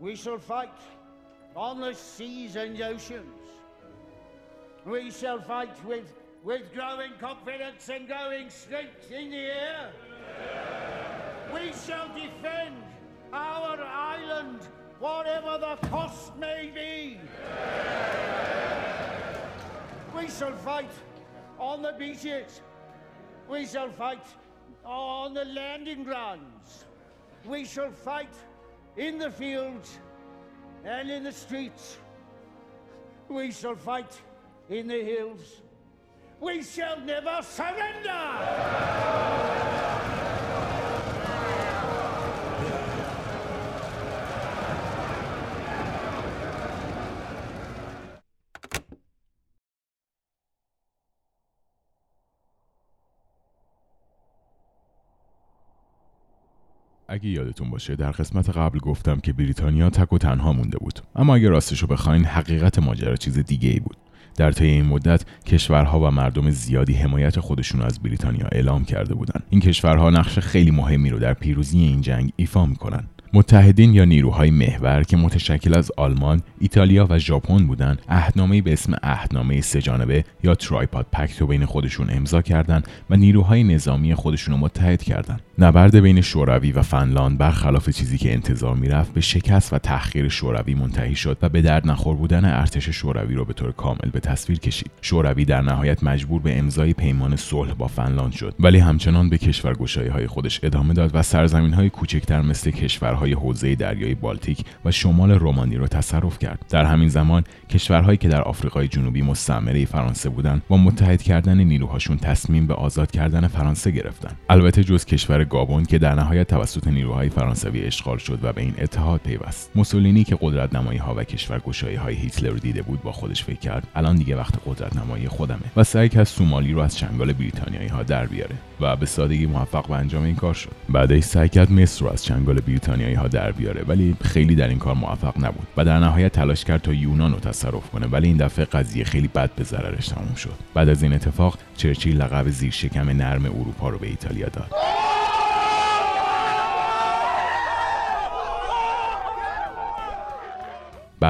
We shall fight on the seas and oceans. We shall fight with, with growing confidence and growing strength in the air. We shall defend our island, whatever the cost may be. We shall fight on the beaches. We shall fight on the landing grounds. We shall fight in the fields and in the streets. We shall fight in the hills. We shall never surrender! اگه یادتون باشه در قسمت قبل گفتم که بریتانیا تک و تنها مونده بود. اما اگه راستشو بخواین حقیقت ماجرا چیز دیگه ای بود. در طی این مدت کشورها و مردم زیادی حمایت خودشون از بریتانیا اعلام کرده بودند این کشورها نقش خیلی مهمی رو در پیروزی این جنگ ایفا می‌کنن. متحدین یا نیروهای محور که متشکل از آلمان، ایتالیا و ژاپن بودند، عهدنامه‌ای به اسم عهدنامه سه‌جانبه یا ترایپاد پکت رو بین خودشون امضا کردند و نیروهای نظامی خودشون رو متحد کردند. نبرد بین شوروی و فنلاند برخلاف چیزی که انتظار می‌رفت به شکست و تحقیر شوروی منتهی شد و به درد نخور بودن ارتش شوروی را به طور کامل به تصویر کشید. شوروی در نهایت مجبور به امضای پیمان صلح با فنلاند شد ولی همچنان به کشورگشایی های خودش ادامه داد و سرزمین های کوچکتر مثل کشورهای حوزه دریای بالتیک و شمال رومانی را تصرف کرد. در همین زمان کشورهایی که در آفریقای جنوبی مستعمره فرانسه بودند با متحد کردن نیروهاشون تصمیم به آزاد کردن فرانسه گرفتند. البته جز کشور گابون که در نهایت توسط نیروهای فرانسوی اشغال شد و به این اتحاد پیوست موسولینی که قدرت نمایی ها و کشورگشایی های هیتلر دیده بود با خودش فکر کرد الان دیگه وقت قدرت نمایی خودمه و سعی کرد سومالی رو از چنگال بریتانیایی ها در بیاره و به سادگی موفق به انجام این کار شد. بعدش سعی کرد مصر رو از چنگال بریتانیایی ها در بیاره ولی خیلی در این کار موفق نبود و در نهایت تلاش کرد تا یونان رو تصرف کنه ولی این دفعه قضیه خیلی بد به ضررش تموم شد. بعد از این اتفاق چرچیل لقب زیر شکم نرم اروپا رو به ایتالیا داد.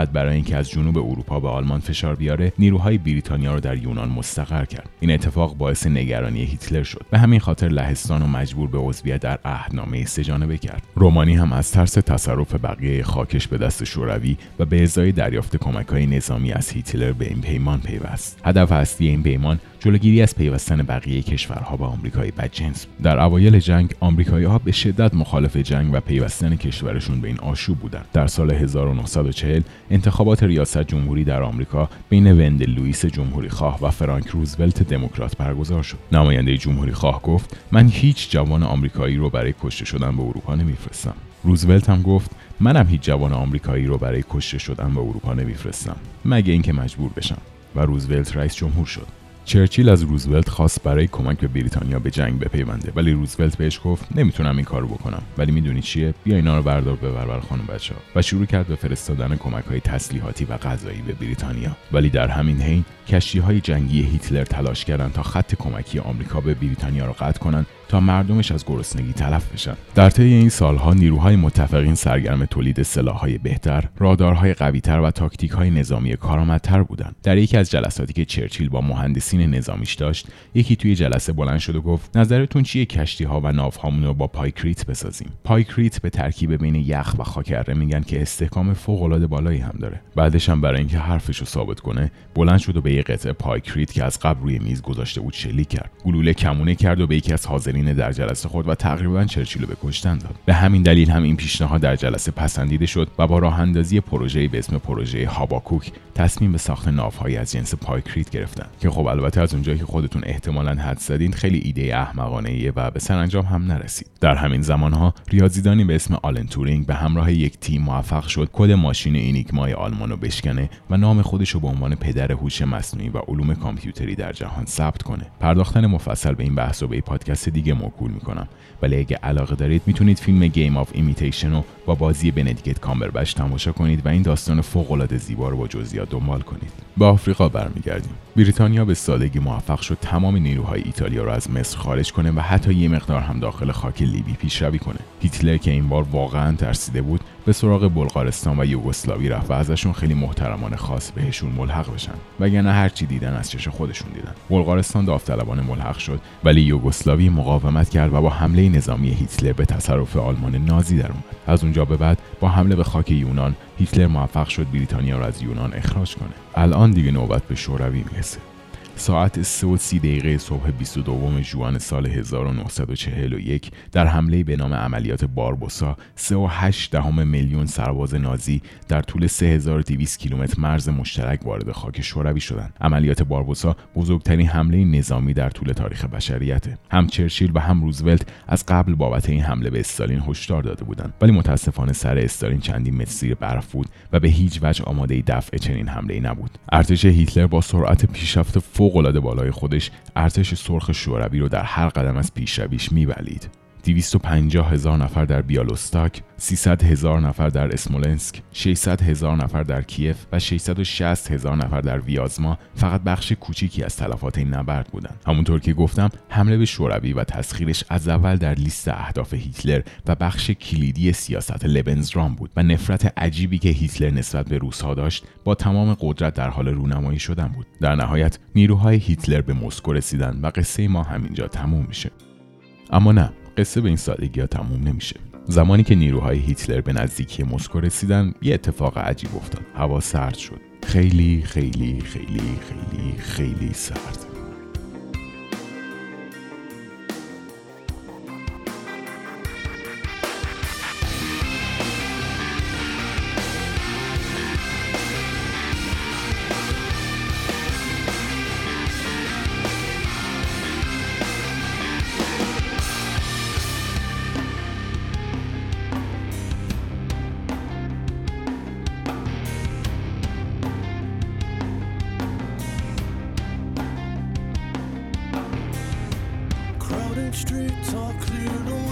بعد برای اینکه از جنوب اروپا به آلمان فشار بیاره نیروهای بریتانیا رو در یونان مستقر کرد. این اتفاق باعث نگرانی هیتلر شد. به همین خاطر لهستان رو مجبور به عضویت در عهدنامه سه‌جانبه کرد. رومانی هم از ترس تصرف بقیه خاکش به دست شوروی و به ازای دریافت کمک‌های نظامی از هیتلر به این پیمان پیوست. هدف اصلی این پیمان جلوگیری از پیوستن بقیه کشورها به آمریکای بدجنس در اوایل جنگ آمریکایی ها به شدت مخالف جنگ و پیوستن کشورشون به این آشوب بودند. در سال 1940 انتخابات ریاست جمهوری در آمریکا بین وند لوئیس جمهوری خواه و فرانک روزولت دموکرات برگزار شد. نماینده جمهوری خواه گفت من هیچ جوان آمریکایی رو برای کشته شدن به اروپا نمیفرستم. روزولت هم گفت منم هیچ جوان آمریکایی رو برای کشته شدن به اروپا نمیفرستم مگه اینکه مجبور بشم. و روزولت رئیس جمهور شد. چرچیل از روزولت خواست برای کمک به بریتانیا به جنگ بپیونده. ولی روزولت بهش گفت نمی‌تونم این کارو بکنم. ولی می‌دونی چیه؟ بیا اینا رو بردار ببر بر خانم بچه ها و شروع کرد به فرستادن کمک های تسلیحاتی و غذایی به بریتانیا. ولی در همین حین کشتی های جنگی هیتلر تلاش کردند تا خط کمکی آمریکا به بریتانیا را قطع کنند تا مردمش از گرسنگی تلف بشن. در طی این سالها نیروهای متفقین سرگرم تولید سلاحهای بهتر رادارهای قویتر و تاکتیکهای نظامی کارآمدتر بودند. در یکی از جلساتی که چرچیل با مهندسین نظامیش داشت یکی توی جلسه بلند شد و گفت نظرتون چیه کشتی ها و ناوهامون رو با pykrete بسازیم؟ pykrete به ترکیب بین یخ و خاک اره میگن که استحکام فوق العاده بالایی هم داره. بعدش هم برای اینکه حرفش رو ثابت کنه بلند شد و به یه قطعه pykrete که از قبل روی میز گذاشته بود شلیک کرد. گلوله کمونه کرد و به یکی از حاضرین در جلسه خورد و تقریبا چرچیل به کشتن داد. به همین دلیل هم این پیشنهاد در جلسه پسندیده شد و با راه اندازی پروژه‌ای به اسم پروژه هاباکوک تصمیم به ساخت ناوهایی از جنس pykrete گرفتن که خب البته از اونجایی که خودتون احتمالا حدس زدین خیلی ایده احمقانه ایه و به سرانجام هم نرسید. در همین زمانها ریاضیدانی به اسم آلن تورینگ به همراه یک تیم موفق شد کد ماشین اینیگمای آلمان رو بشکنه و نام خودش رو به عنوان پدر هوش مصنوعی و علوم کامپیوتری در جهان ثبت کنه. پرداختن مفصل به این بحث رو به پادکست موکول می‌کنم. ولی اگه علاقه دارید می‌تونید فیلم Game of Imitation رو با بازی بندیکت کامبربچ تماشا کنید و این داستان فوق العاده زیبا رو با جزئیات دنبال کنید. به آفریقا برمیگردیم. بریتانیا به سادگی موفق شد تمام نیروهای ایتالیا را از مصر خارج کنه و حتی یه مقدار هم داخل خاک لیبی پیشروی کنه. هیتلر که این بار واقعا ترسیده بود به سراغ بلغارستان و یوگسلاوی رفت و ازشون خیلی محترمانه خاص بهشون ملحق بشن. وگرنه هرچی دیدن از چش خودشون دیدن. بلغارستان داوطلبانه ملحق شد ولی یوگسلاوی مقاومت کرد و با حمله نظامی هیتلر به تصرف آلمان نازی در اومد. از اونجا به بعد با حمله به خاک یونان هیتلر موفق شد بریتانیا را از یونان اخراج کنه. الان دیگه نوبت به شوروی می‌رسه. ساعت 3 و 30 دقیقه صبح 22 ژوئن سال 1941 در حمله به نام عملیات باربوسا 3 و 8 دهم میلیون سرباز نازی در طول 3200 کیلومتر مرز مشترک وارد خاک شوروی شدند. عملیات باربوسا بزرگترین حمله نظامی در طول تاریخ بشریت. هم چرچیل و هم روزولت از قبل بابت این حمله به استالین هشدار داده بودند ولی متاسفانه سر استالین چندین متر زیر برف بود و به هیچ وجه آماده دفع چنین حمله نبود. ارتش هیتلر با سرعت پیشرفت فوقالعاده بالای خودش ارتش سرخ شوروی رو در هر قدم از پیشرویش میبلید. 250 هزار نفر در بیالوستاک، 300 هزار نفر در اسمولنسک، 600 هزار نفر در کیف و 660 هزار نفر در ویازما فقط بخش کوچیکی از تلفات این نبرد بودند. همونطور که گفتم حمله به شوروی و تسخیرش از اول در لیست اهداف هیتلر و بخش کلیدی سیاست لبنزرام بود و نفرت عجیبی که هیتلر نسبت به روسها داشت با تمام قدرت در حال رونمایی شدن بود. در نهایت نیروهای هیتلر به مسکو رسیدند و قصه ما همینجا تموم میشه. اما نه قصه به این سادگی ها تموم نمیشه. زمانی که نیروهای هیتلر به نزدیکی مسکو رسیدن یه اتفاق عجیب افتاد. هوا سرد شد. خیلی خیلی خیلی خیلی خیلی سرد. Streets are cleared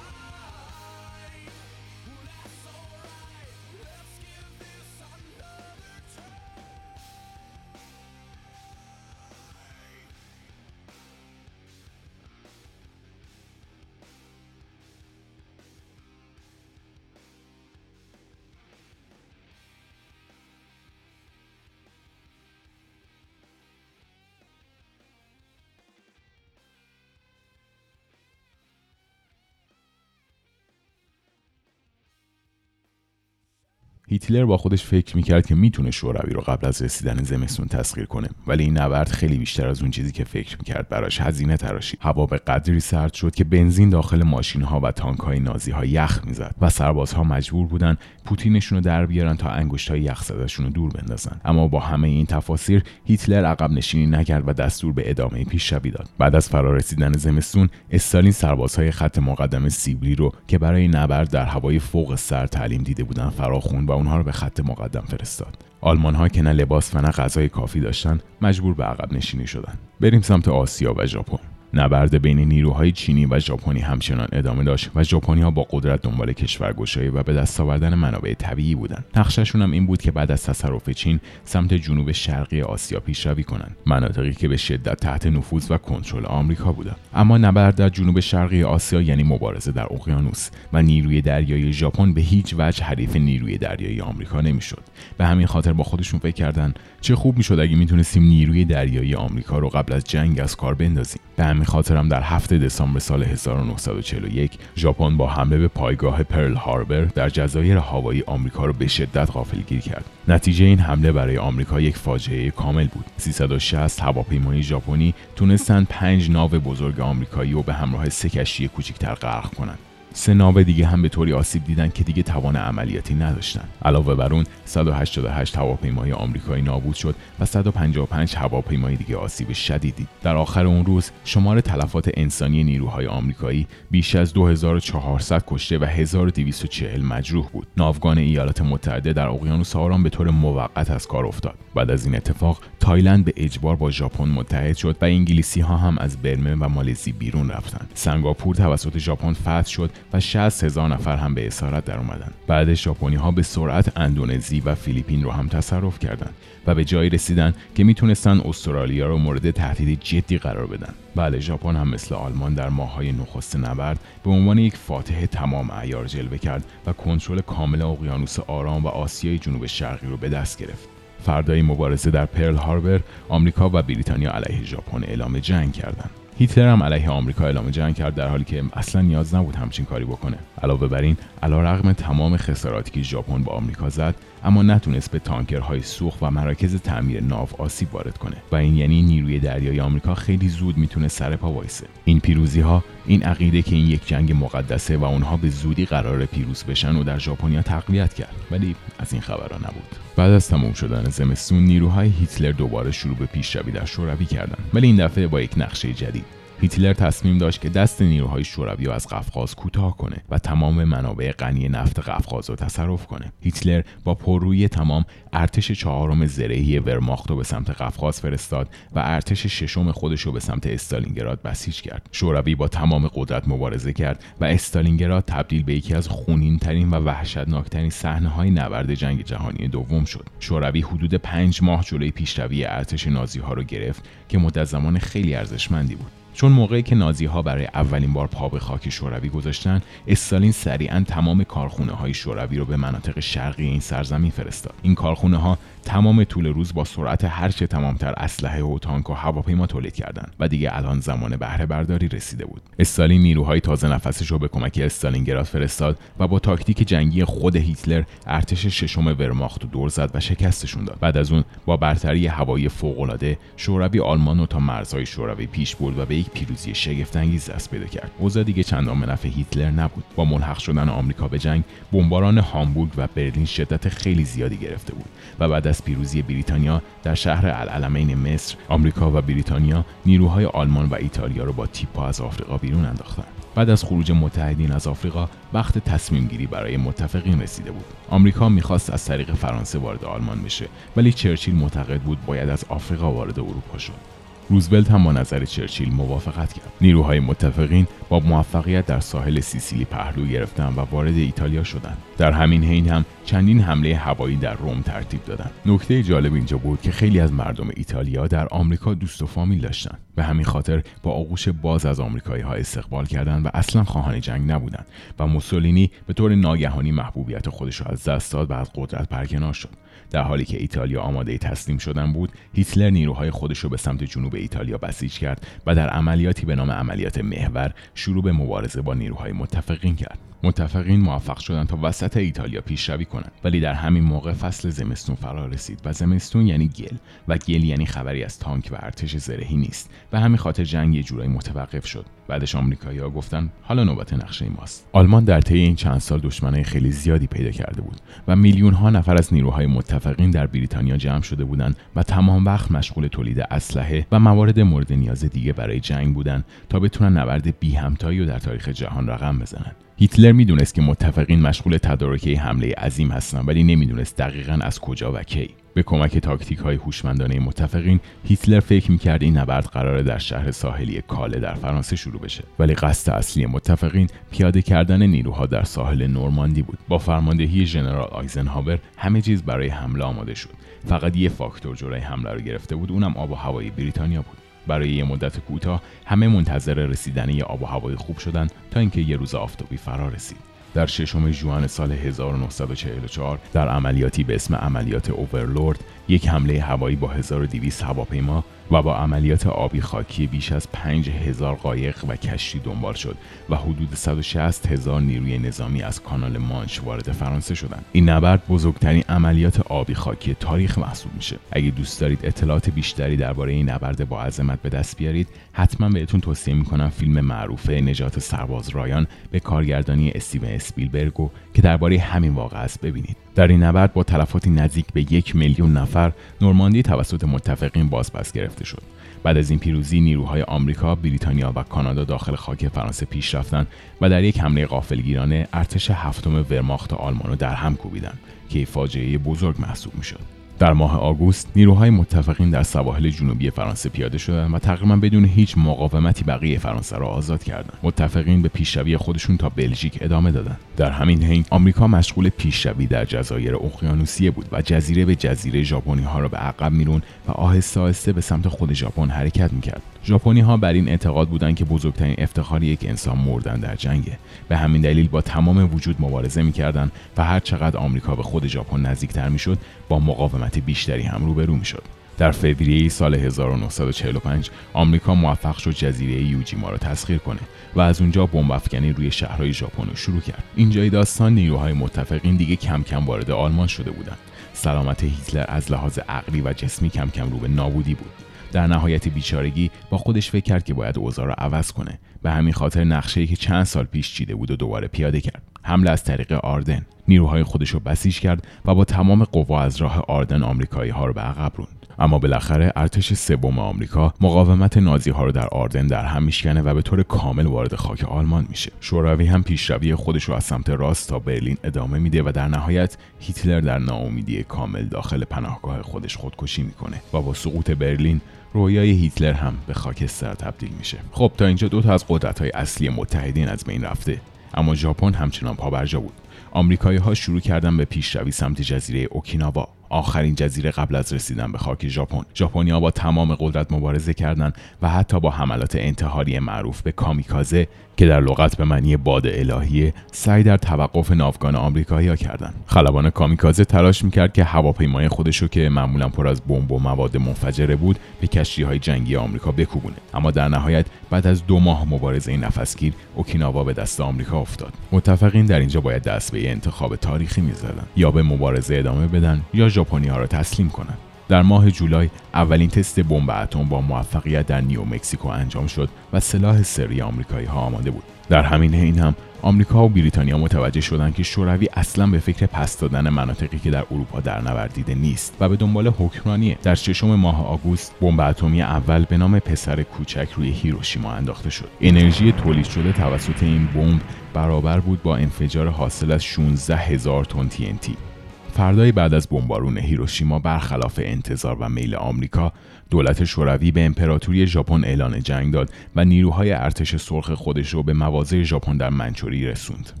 هیتلر با خودش فکر می‌کرد که می‌تونه شوروی رو قبل از رسیدن زمستون تسخیر کنه ولی این نبرد خیلی بیشتر از اون چیزی که فکر می‌کرد براش هزینه تراشید. هوا به قدری سرد شد که بنزین داخل ماشین ها و تانک های نازی ها یخ می‌زد و سربازها مجبور بودن پوتینشون رو در بیارن تا انگشت های یخ زدشون رو دور بندازن. اما با همه این تفاسیر هیتلر عقب نشینی نکرد و دستور به ادامه پیشروی داد. بعد از فرارسیدن زمستون استالین سربازهای خط مقدم سیبری رو که برای نبرد در هوای فوق سر تعلیم دیده بودن فراخوند و اونها رو به خط مقدم فرستاد. آلمان ها که نه لباس و نه غذای کافی داشتن مجبور به عقب نشینی شدن. بریم سمت آسیا و ژاپن. نبرد بین نیروهای چینی و ژاپنی همچنان ادامه داشت و ژاپنی ها با قدرت دنبال کشورگشایی و به دست آوردن منابع طبیعی بودند. نقششون هم این بود که بعد از تصرف چین سمت جنوب شرقی آسیا پیشروی کنند مناطقی که به شدت تحت نفوذ و کنترل آمریکا بودند. اما نبرد در جنوب شرقی آسیا یعنی مبارزه در اقیانوس و نیروی دریایی ژاپن به هیچ وجه حریف نیروی دریایی آمریکا نمی‌شد. به همین خاطر با خودشون فکر کردن چه خوب می‌شد اگه می‌تونستیم نیروی دریایی آمریکا رو قبل از جنگ از کار بندازیم. همین خاطرم در هفته دسامبر سال 1941 ژاپن با حمله به پایگاه پرل هاربر در جزایر هاوایی آمریکا را به شدت غافلگیر کرد. نتیجه این حمله برای آمریکا یک فاجعه کامل بود. 360 هواپیمای ژاپنی تونستند پنج ناو بزرگ آمریکایی رو به همراه سه کشتی کوچکتر غرق کنند. سه ناو دیگه هم به طوری آسیب دیدن که دیگه توان عملیاتی نداشتن. علاوه بر اون 188 هواپیمای آمریکایی نابود شد و 155 هواپیمای دیگه آسیب شدیدی. در آخر اون روز شمار تلفات انسانی نیروهای آمریکایی بیش از 2400 کشته و 1240 مجروح بود. ناوگان ایالات متحده در اقیانوس آرام به طور موقت از کار افتاد. بعد از این اتفاق تایلند به اجبار با ژاپن متحد شد و انگلیسی ها هم از برمه و مالزی بیرون رفتند. سنگاپور توسط ژاپن فتح شد و 60 هزار نفر هم به اسارت در اومدن. بعد ژاپنی ها به سرعت اندونزی و فیلیپین رو هم تصرف کردند و به جایی رسیدن که می‌تونستن استرالیا رو مورد تهدید جدی قرار بدن. بله ژاپن هم مثل آلمان در ماههای نخست نبرد به عنوان یک فاتح تمام ایار جلوه کرد و کنترل کامل اقیانوس آرام و آسیای جنوب شرقی رو به دست گرفت. فردای مبارزه در پرل هاربر آمریکا و بریتانیا علیه ژاپن اعلام جنگ کردند. هیتلر هم علیه آمریکا اعلام جنگ کرد در حالی که اصلا نیاز نبود همچین کاری بکنه. علاوه بر این علیرغم تمام خساراتی که ژاپن با آمریکا زد اما نتونست به تانکرهای سوخت و مراکز تعمیر ناو آسیب وارد کنه. و این یعنی نیروی دریایی آمریکا خیلی زود می‌تونه سر پا وایسه. این پیروزی ها این عقیده که این یک جنگ مقدسه و اونها به زودی قرار پیروز بشن و در ژاپنیا تقویت کرد. ولی از این خبرها نبود. بعد از تموم شدن زمستون نیروهای هیتلر دوباره شروع به پیشروی در شوروی کردند ولی این دفعه با یک نقشه جدید. هیتلر تصمیم داشت که دست نیروهای شوروی از قفقاز کوتاه کنه و تمام منابع غنی نفت قفقاز رو تصرف کنه. هیتلر با پررویی تمام ارتش چهارم زرهی ورماخت رو به سمت قفقاز فرستاد و ارتش ششم خودش رو به سمت استالینگراد بسیج کرد. شوروی با تمام قدرت مبارزه کرد و استالینگراد تبدیل به یکی از خونین ترین و وحشتناکترین صحنه های نبرد جنگ جهانی دوم شد. شوروی حدود پنج ماه جلوی پیشروی ارتش نازی ها رو گرفت که مدت زمان خیلی ارزشمندی بود. چون موقعی که نازی ها برای اولین بار پا به خاک شوروی گذاشتن استالین سریعا تمام کارخونه های شوروی رو به مناطق شرقی این سرزمین فرستاد. این کارخونه ها تمام طول روز با سرعت هرچه تمامتر اسلحه و تانک و هواپیما تولید کردند و دیگه الان زمان بهره برداری رسیده بود. استالین نیروهای تازه نفسش رو به کمک استالینگراد فرستاد و با تاکتیک جنگی خود هیتلر ارتش ششم ورماخت دور زد و شکستشون داد. بعد از اون با برتری هوایی فوقالعاده شوروی آلمان رو تا مرزهای شوروی پیش برد و به یک پیروزی شگفتانگیز دست پیدا کرد. اوضاع دیگه چندان به نفع هیتلر نبود. با ملحق شدن آمریکا به جنگ بمباران هامبورگ و برلین شدت خیلی زیادی گرفته بود و بعد از پیروزی بریتانیا در شهر العلمین مصر آمریکا و بریتانیا نیروهای آلمان و ایتالیا رو با تیپا از آفریقا بیرون انداختند. بعد از خروج متحدین از آفریقا وقت تصمیم گیری برای متفقین رسیده بود. آمریکا می‌خواست از طریق فرانسه وارد آلمان بشه ولی چرچیل معتقد بود باید از آفریقا وارد اروپا شد. روزولت هم با نظر چرچیل موافقت کرد. نیروهای متفقین با موفقیت در ساحل سیسیلی پهلو گرفتن و وارد ایتالیا شدند. در همین حین هم چندین حمله هوایی در روم ترتیب دادند. نکته جالب اینجا بود که خیلی از مردم ایتالیا در آمریکا دوست و فامیل داشتند. به همین خاطر با آغوش باز از آمریکایی ها استقبال کردند و اصلا خواهان جنگ نبودند و موسولینی به طور ناگهانی محبوبیت خودش را از دست داد و از قدرت برکنار شد. در حالی که ایتالیا آماده تسلیم شدن بود هیتلر نیروهای خودش رو به سمت جنوب ایتالیا بسیج کرد و در عملیاتی به نام عملیات محور شروع به مبارزه با نیروهای متفقین کرد. متفقین موفق شدند تا وسط ایتالیا پیشروی کنند. ولی در همین موقع فصل زمستون فرا رسید و زمستون یعنی گل و گل یعنی خبری از تانک و ارتش زرهی نیست و همین خاطر جنگ یه جورایی متوقف شد. بعدش آمریکایی‌ها گفتن حالا نوبت نقشه ماست. آلمان در طی این چند سال دشمنای خیلی زیادی پیدا کرده بود و میلیون ها نفر از نیروهای متفقین در بریتانیا جمع شده بودند و تمام وقت مشغول تولید اسلحه و موارد مورد نیاز دیگه برای جنگ بودند تا بتونن نبرد بی همتایی و در تاریخ جهان رقم بزنند هیتلر می‌دونست که متفقین مشغول تدارک حمله عظیم هستند ولی نمی‌دونست دقیقا از کجا و کی. به کمک تاکتیک های هوشمندانه متفقین هیتلر فکر می‌کرد این نبرد قرار در شهر ساحلی کاله در فرانسه شروع بشه. ولی قصد اصلی متفقین پیاده کردن نیروها در ساحل نورماندی بود. با فرماندهی ژنرال آیزنهاور همه چیز برای حمله آماده شد. فقط یه فاکتور جلوی حمله رو گرفته بود اونم آب و هوای بریتانیا بود. برای یه مدت کوتاه همه منتظر رسیدن یه آب و هوای خوب شدن تا اینکه یه روز آفتابی فرا رسید. در ششم جوان سال 1944 در عملیاتی به اسم عملیات اوورلورد یک حمله هوایی با 1200 هواپیما و با عملیات آبی خاکی بیش از 5000 قایق و کشتی دنبال شد و حدود 160 هزار نیروی نظامی از کانال مانچ وارد فرانسه شدند. این نبرد بزرگترین عملیات آبی خاکی تاریخ محسوب میشه. اگه دوست دارید اطلاعات بیشتری درباره این نبرد با عظمت به دست بیارید، حتما بهتون توصیه می‌کنم فیلم معروف نجات سرباز رایان به کارگردانی استیون اسپیلبرگو که درباره همین واقعه است ببینید. در این نبرد با تلفاتی نزدیک به یک میلیون نفر نورماندی توسط متفقین بازپس گرفته شد بعد از این پیروزی نیروهای آمریکا، بریتانیا و کانادا داخل خاک فرانسه پیش رفتند و در یک حمله غافلگیرانه ارتش هفتم ورماخت آلمان را در هم کوبیدند که فاجعه بزرگ محسوب می‌شد. در ماه آگوست نیروهای متفقین در سواحل جنوبی فرانسه پیاده شدند و تقریبا بدون هیچ مقاومتی بقیه فرانسه را آزاد کردند. متفقین به پیشروی خودشون تا بلژیک ادامه دادند. در همین حین آمریکا مشغول پیشروی در جزایر اقیانوسیه بود و جزیره به جزیره ژاپنی ها را به عقب میرون و آهسته آهسته به سمت خود ژاپن حرکت می‌کرد. ژاپنی ها بر این اعتقاد بودند که بزرگترین افتخار یک انسان مردن در جنگه. به همین دلیل با تمام وجود مبارزه می‌کردند و هر چقدر آمریکا به خود ژاپن نزدیکتر می‌شد با مقاومت بیشتری هم روبرو می‌شد. در فوریه سال 1945 آمریکا موفق شد جزیره یوجیما را تسخیر کنه و از اونجا بمب افکنی روی شهرهای ژاپن رو شروع کرد. اینجای داستان نیروهای متفقین دیگه کم کم وارد آلمان شده بودند. سلامت هیتلر از لحاظ عقلی و جسمی کم کم رو به نابودی بود. در نهایت بیچارگی با خودش فکر کرد که باید اوضاع را عوض کنه. به همین خاطر نقشه که چند سال پیش چیده بود و دوباره پیاده کرد. حمله از طریق آردن. نیروهای خودش رو بسیج کرد و با تمام قوا از راه آردن آمریکایی ها رو به عقب روند. اما بالاخره ارتش سوم آمریکا مقاومت نازی ها رو در آردن در هم میشکنه و به طور کامل وارد خاک آلمان میشه. شوروی هم پیشروی خودش رو از سمت راست تا برلین ادامه میده و در نهایت هیتلر در ناامیدی کامل داخل پناهگاه خودش خودکشی می‌کنه و با سقوط برلین رویای هیتلر هم به خاکستر تبدیل میشه. خب تا اینجا دو تا از قدرت های اصلی متحدین از بین رفته اما ژاپن همچنان پابرجا بود. آمریکایی ها شروع کردن به پیشروی سمت جزیره اوکیناوا. آخرین جزیره قبل از رسیدن به خاک ژاپن. ژاپنیا با تمام قدرت مبارزه کردند و حتی با حملات انتحاری معروف به کامیکازه که در لغت به معنی باد الهیه سعی در توقف ناوگان آمریکایی‌ها کردند. خلبان کامیکازه تلاش می‌کرد که هواپیمای خودشو که معمولا پر از بمب و مواد منفجره بود به کشتی های جنگی آمریکا بکوبونه. اما در نهایت بعد از دو ماه مبارزه نفسگیر اوکیناوا به دست آمریکا افتاد. متفقین در اینجا باید دست به انتخاب تاریخی می‌زدن یا به مبارزه ادامه بدن یا ژاپنی ها را تسلیم کنند در ماه جولای اولین تست بمب اتم با موفقیت در نیو مکزیکو انجام شد و سلاح سری آمریکایی ها آماده بود. در همین حین هم آمریکا و بریتانیا متوجه شدند که شوروی اصلا به فکر پس دادن مناطقی که در اروپا در نوردیده نیست و به دنبال حکمرانیه در ششم ماه آگوست بمب اتمی اول به نام پسر کوچک روی هیروشیما انداخته شد. انرژی تولید شده توسط این بمب برابر بود با انفجار حاصل از 16 هزار تن TNT فردای بعد از بمبارون هیروشیما برخلاف انتظار و میل آمریکا دولت شوروی به امپراتوری ژاپن اعلان جنگ داد و نیروهای ارتش سرخ خودش رو به مواضع ژاپن در منچوری رسوند.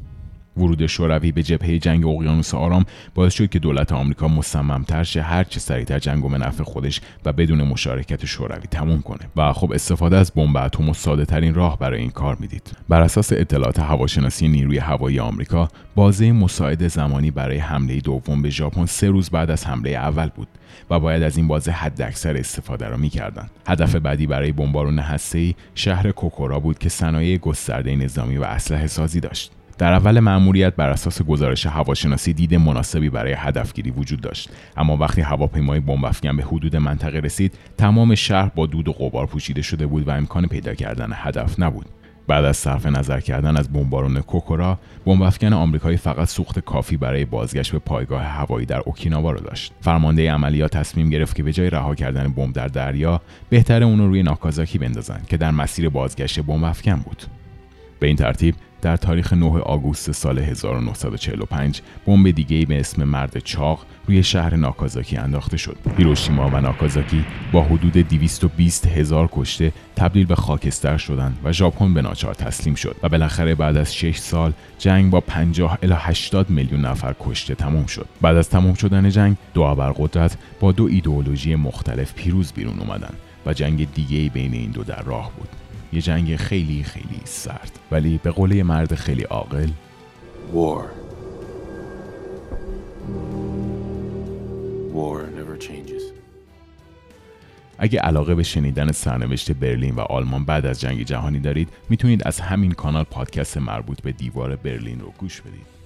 ورود شوروی به جبهه جنگ اقیانوس آرام باعث شد که دولت آمریکا مصممتر شه هر چه سریعتر جنگ و به خودش و بدون مشارکت شوروی تموم کنه. و خب استفاده از بمب اتم و ساده ترین راه برای این کار می‌دید. بر اساس اطلاعات هواشناسی نیروی هوایی آمریکا بازه مساعد زمانی برای حمله دوم به ژاپن سه روز بعد از حمله اول بود و باید از این بازه حداکثر استفاده را می‌کردند. هدف بعدی برای بمبارون هسته‌ای شهر کوکورا بود که صنایع گسترده نظامی و اسلحه سازی داشت. در اول مأموریت بر اساس گزارش هواشناسی دید مناسبی برای هدفگیری وجود داشت. اما وقتی هواپیمای بمب افکن به حدود منطقه رسید تمام شهر با دود و غبار پوشیده شده بود و امکان پیدا کردن هدف نبود. بعد از صرف نظر کردن از بمبارون کوکورا بمب افکن آمریکایی فقط سوخت کافی برای بازگشت به پایگاه هوایی در اوکیناوا را داشت. فرمانده عملیات تصمیم گرفت که به جای رها کردن بمب در دریا بهتر اون رو روی ناکازاکی بندازن که در مسیر بازگشت بمب افکن بود. به این ترتیب در تاریخ 9 آگوست سال 1945 بمب دیگه به اسم مرد چاق روی شهر ناکازاکی انداخته شد. هیروشیما و ناکازاکی با حدود 220 هزار کشته تبدیل به خاکستر شدند و ژاپن به ناچار تسلیم شد و بالاخره بعد از 6 سال جنگ با 50 الی 80 میلیون نفر کشته تمام شد. بعد از تمام شدن جنگ دو ابرقدرت با دو ایدئولوژی مختلف پیروز بیرون اومدن و جنگ دیگه بین این دو در راه بود. یه جنگ خیلی خیلی سرد ولی به قول مرد خیلی عاقل War. War never changes. اگه علاقه به شنیدن سرنوشت برلین و آلمان بعد از جنگ جهانی دارید می‌تونید از همین کانال پادکست مربوط به دیوار برلین رو گوش بدید